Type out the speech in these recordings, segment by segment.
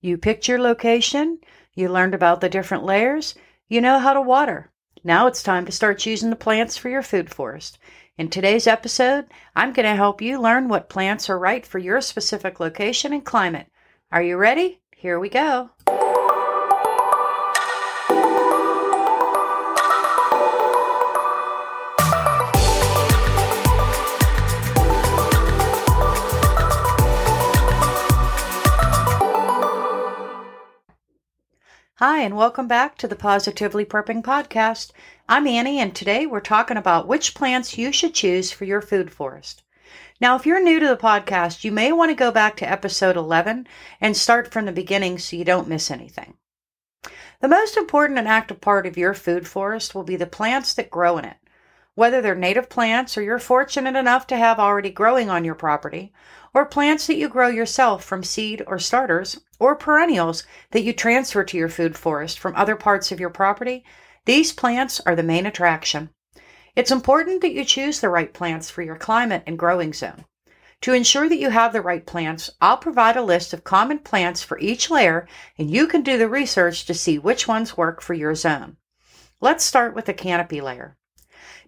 You picked your location, you learned about the different layers, you know how to water. Now it's time to start choosing the plants for your food forest. In today's episode, I'm going to help you learn what plants are right for your specific location and climate. Are you ready? Here we go. Hi, and welcome back to the Positively Prepping Podcast. I'm Annie, and today we're talking about which plants you should choose for your food forest. Now, if you're new to the podcast, you may want to go back to episode 11 and start from the beginning so you don't miss anything. The most important and active part of your food forest will be the plants that grow in it. Whether they're native plants or you're fortunate enough to have already growing on your property, or plants that you grow yourself from seed or starters, or perennials that you transfer to your food forest from other parts of your property, these plants are the main attraction. It's important that you choose the right plants for your climate and growing zone. To ensure that you have the right plants, I'll provide a list of common plants for each layer, and you can do the research to see which ones work for your zone. Let's start with the canopy layer.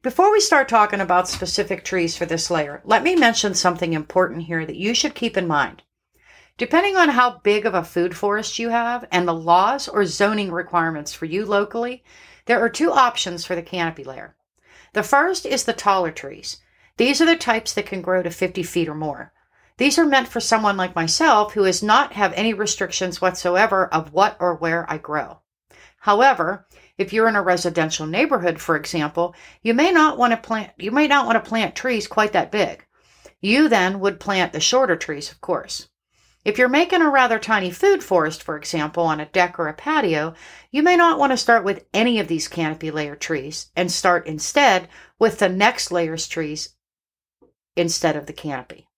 Before we start talking about specific trees for this layer, let me mention something important here that you should keep in mind. Depending on how big of a food forest you have and the laws or zoning requirements for you locally, there are two options for the canopy layer. The first is the taller trees. These are the types that can grow to 50 feet or more. These are meant for someone like myself who does not have any restrictions whatsoever of what or where I grow. However, if you're in a residential neighborhood, for example, you may not want to plant you may not want to plant trees quite that big. You then would plant the shorter trees, of course. If you're making a rather tiny food forest, for example, on a deck or a patio, you may not want to start with any of these canopy layer trees and start instead with the next layer's trees instead of the canopy.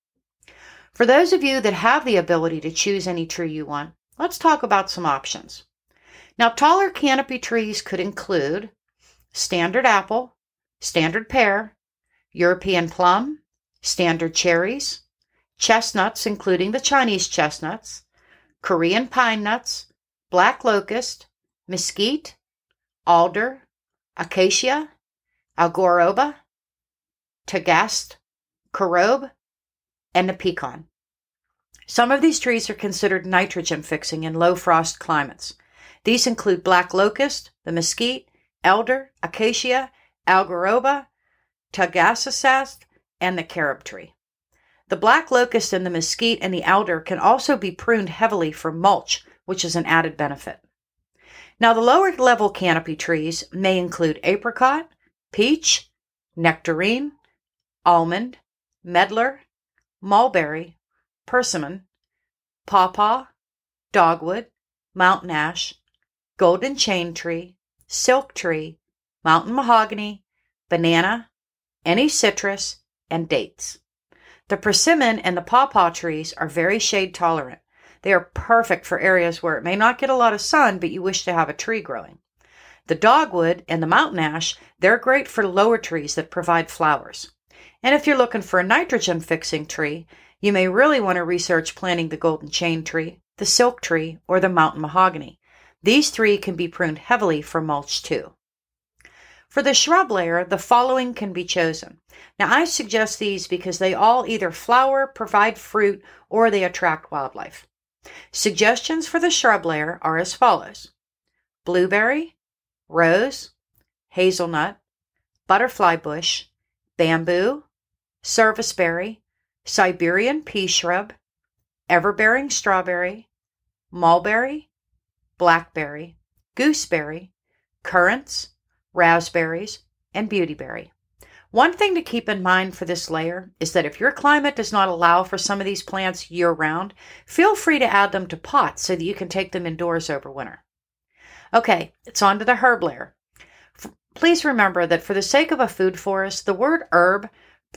For those of you that have the ability to choose any tree you want, let's talk about some options. Now, taller canopy trees could include standard apple, standard pear, European plum, standard cherries, chestnuts, including the Chinese chestnuts, Korean pine nuts, black locust, mesquite, alder, acacia, algaroba, tagasaste, carob, and the pecan. Some of these trees are considered nitrogen fixing in low frost climates. These include black locust, the mesquite, elder, acacia, algaroba, tagasaste, and the carob tree. The black locust and the mesquite and the elder can also be pruned heavily for mulch, which is an added benefit. Now, the lower level canopy trees may include apricot, peach, nectarine, almond, medlar, mulberry, persimmon, pawpaw, dogwood, mountain ash, golden chain tree, silk tree, mountain mahogany, banana, any citrus, and dates. The persimmon and the pawpaw trees are very shade tolerant. They are perfect for areas where it may not get a lot of sun, but you wish to have a tree growing. The dogwood and the mountain ash, they're great for lower trees that provide flowers. And if you're looking for a nitrogen fixing tree, you may really want to research planting the golden chain tree, the silk tree, or the mountain mahogany. These three can be pruned heavily for mulch too. For the shrub layer, the following can be chosen. Now, I suggest these because they all either flower, provide fruit, or they attract wildlife. Suggestions for the shrub layer are as follows blueberry, rose, hazelnut, butterfly bush, bamboo, serviceberry, Siberian pea shrub, everbearing strawberry, mulberry, blackberry, gooseberry, currants, raspberries, and beautyberry. One thing to keep in mind for this layer is that if your climate does not allow for some of these plants year round, feel free to add them to pots so that you can take them indoors over winter. Okay, it's on to the herb layer. Please remember that for the sake of a food forest, the word herb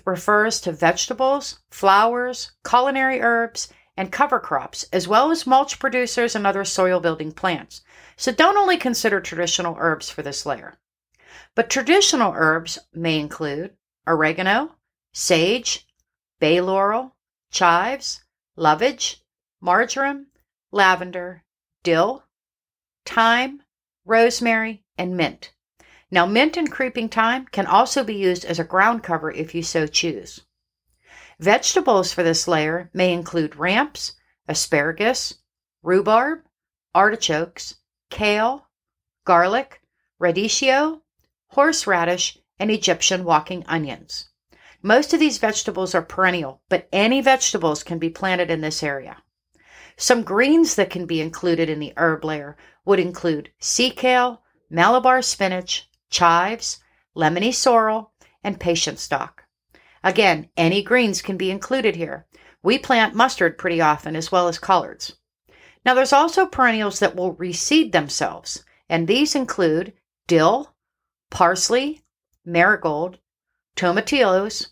refers to vegetables, flowers, culinary herbs, and cover crops, as well as mulch producers and other soil building plants. So don't only consider traditional herbs for this layer. But traditional herbs may include oregano, sage, bay laurel, chives, lovage, marjoram, lavender, dill, thyme, rosemary, and mint. Now, mint and creeping thyme can also be used as a ground cover if you so choose. Vegetables for this layer may include ramps, asparagus, rhubarb, artichokes, kale, garlic, radicchio, horseradish, and Egyptian walking onions. Most of these vegetables are perennial, but any vegetables can be planted in this area. Some greens that can be included in the herb layer would include sea kale, Malabar spinach, chives, lemony sorrel, and patience dock. Again, any greens can be included here. We plant mustard pretty often as well as collards. Now there's also perennials that will reseed themselves, and these include dill, parsley, marigold, tomatillos,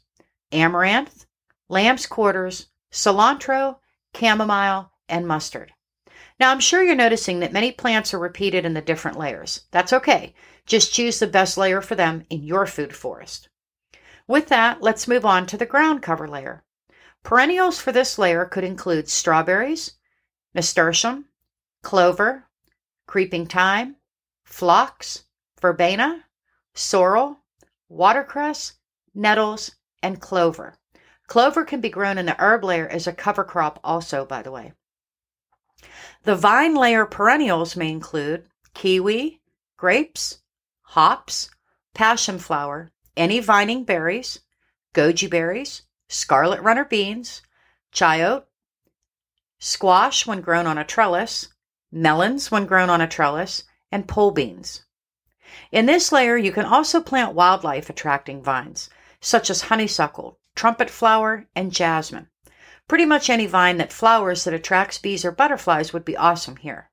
amaranth, lamb's quarters, cilantro, chamomile, and mustard. Now, I'm sure you're noticing that many plants are repeated in the different layers. That's okay. Just choose the best layer for them in your food forest. With that, let's move on to the ground cover layer. Perennials for this layer could include strawberries, nasturtium, clover, creeping thyme, phlox, verbena, sorrel, watercress, nettles, and clover. Clover can be grown in the herb layer as a cover crop, also, by the way. The vine layer perennials may include kiwi, grapes, hops, passion flower, any vining berries, goji berries, scarlet runner beans, chayote, squash when grown on a trellis, melons when grown on a trellis, and pole beans. In this layer, you can also plant wildlife attracting vines, such as honeysuckle, trumpet flower, and jasmine. Pretty much any vine that flowers that attracts bees or butterflies would be awesome here.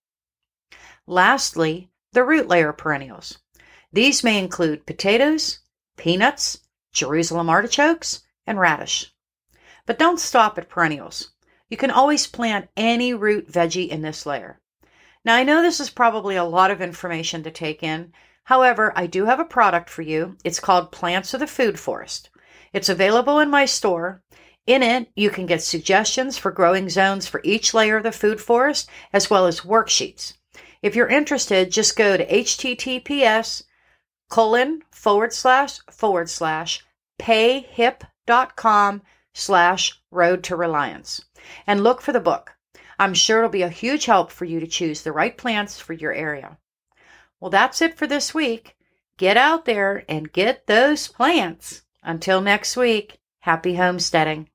Lastly, the root layer perennials. These may include potatoes, peanuts, Jerusalem artichokes, and radish. But don't stop at perennials. You can always plant any root veggie in this layer. Now, I know this is probably a lot of information to take in. However, I do have a product for you. It's called Plants of the Food Forest. It's available in my store. In it, you can get suggestions for growing zones for each layer of the food forest, as well as worksheets. If you're interested, just go to https colon forward slash forward slash payhip.com slash road to reliance and look for the book. I'm sure it'll be a huge help for you to choose the right plants for your area. Well, that's it for this week. Get out there and get those plants. Until next week, happy homesteading.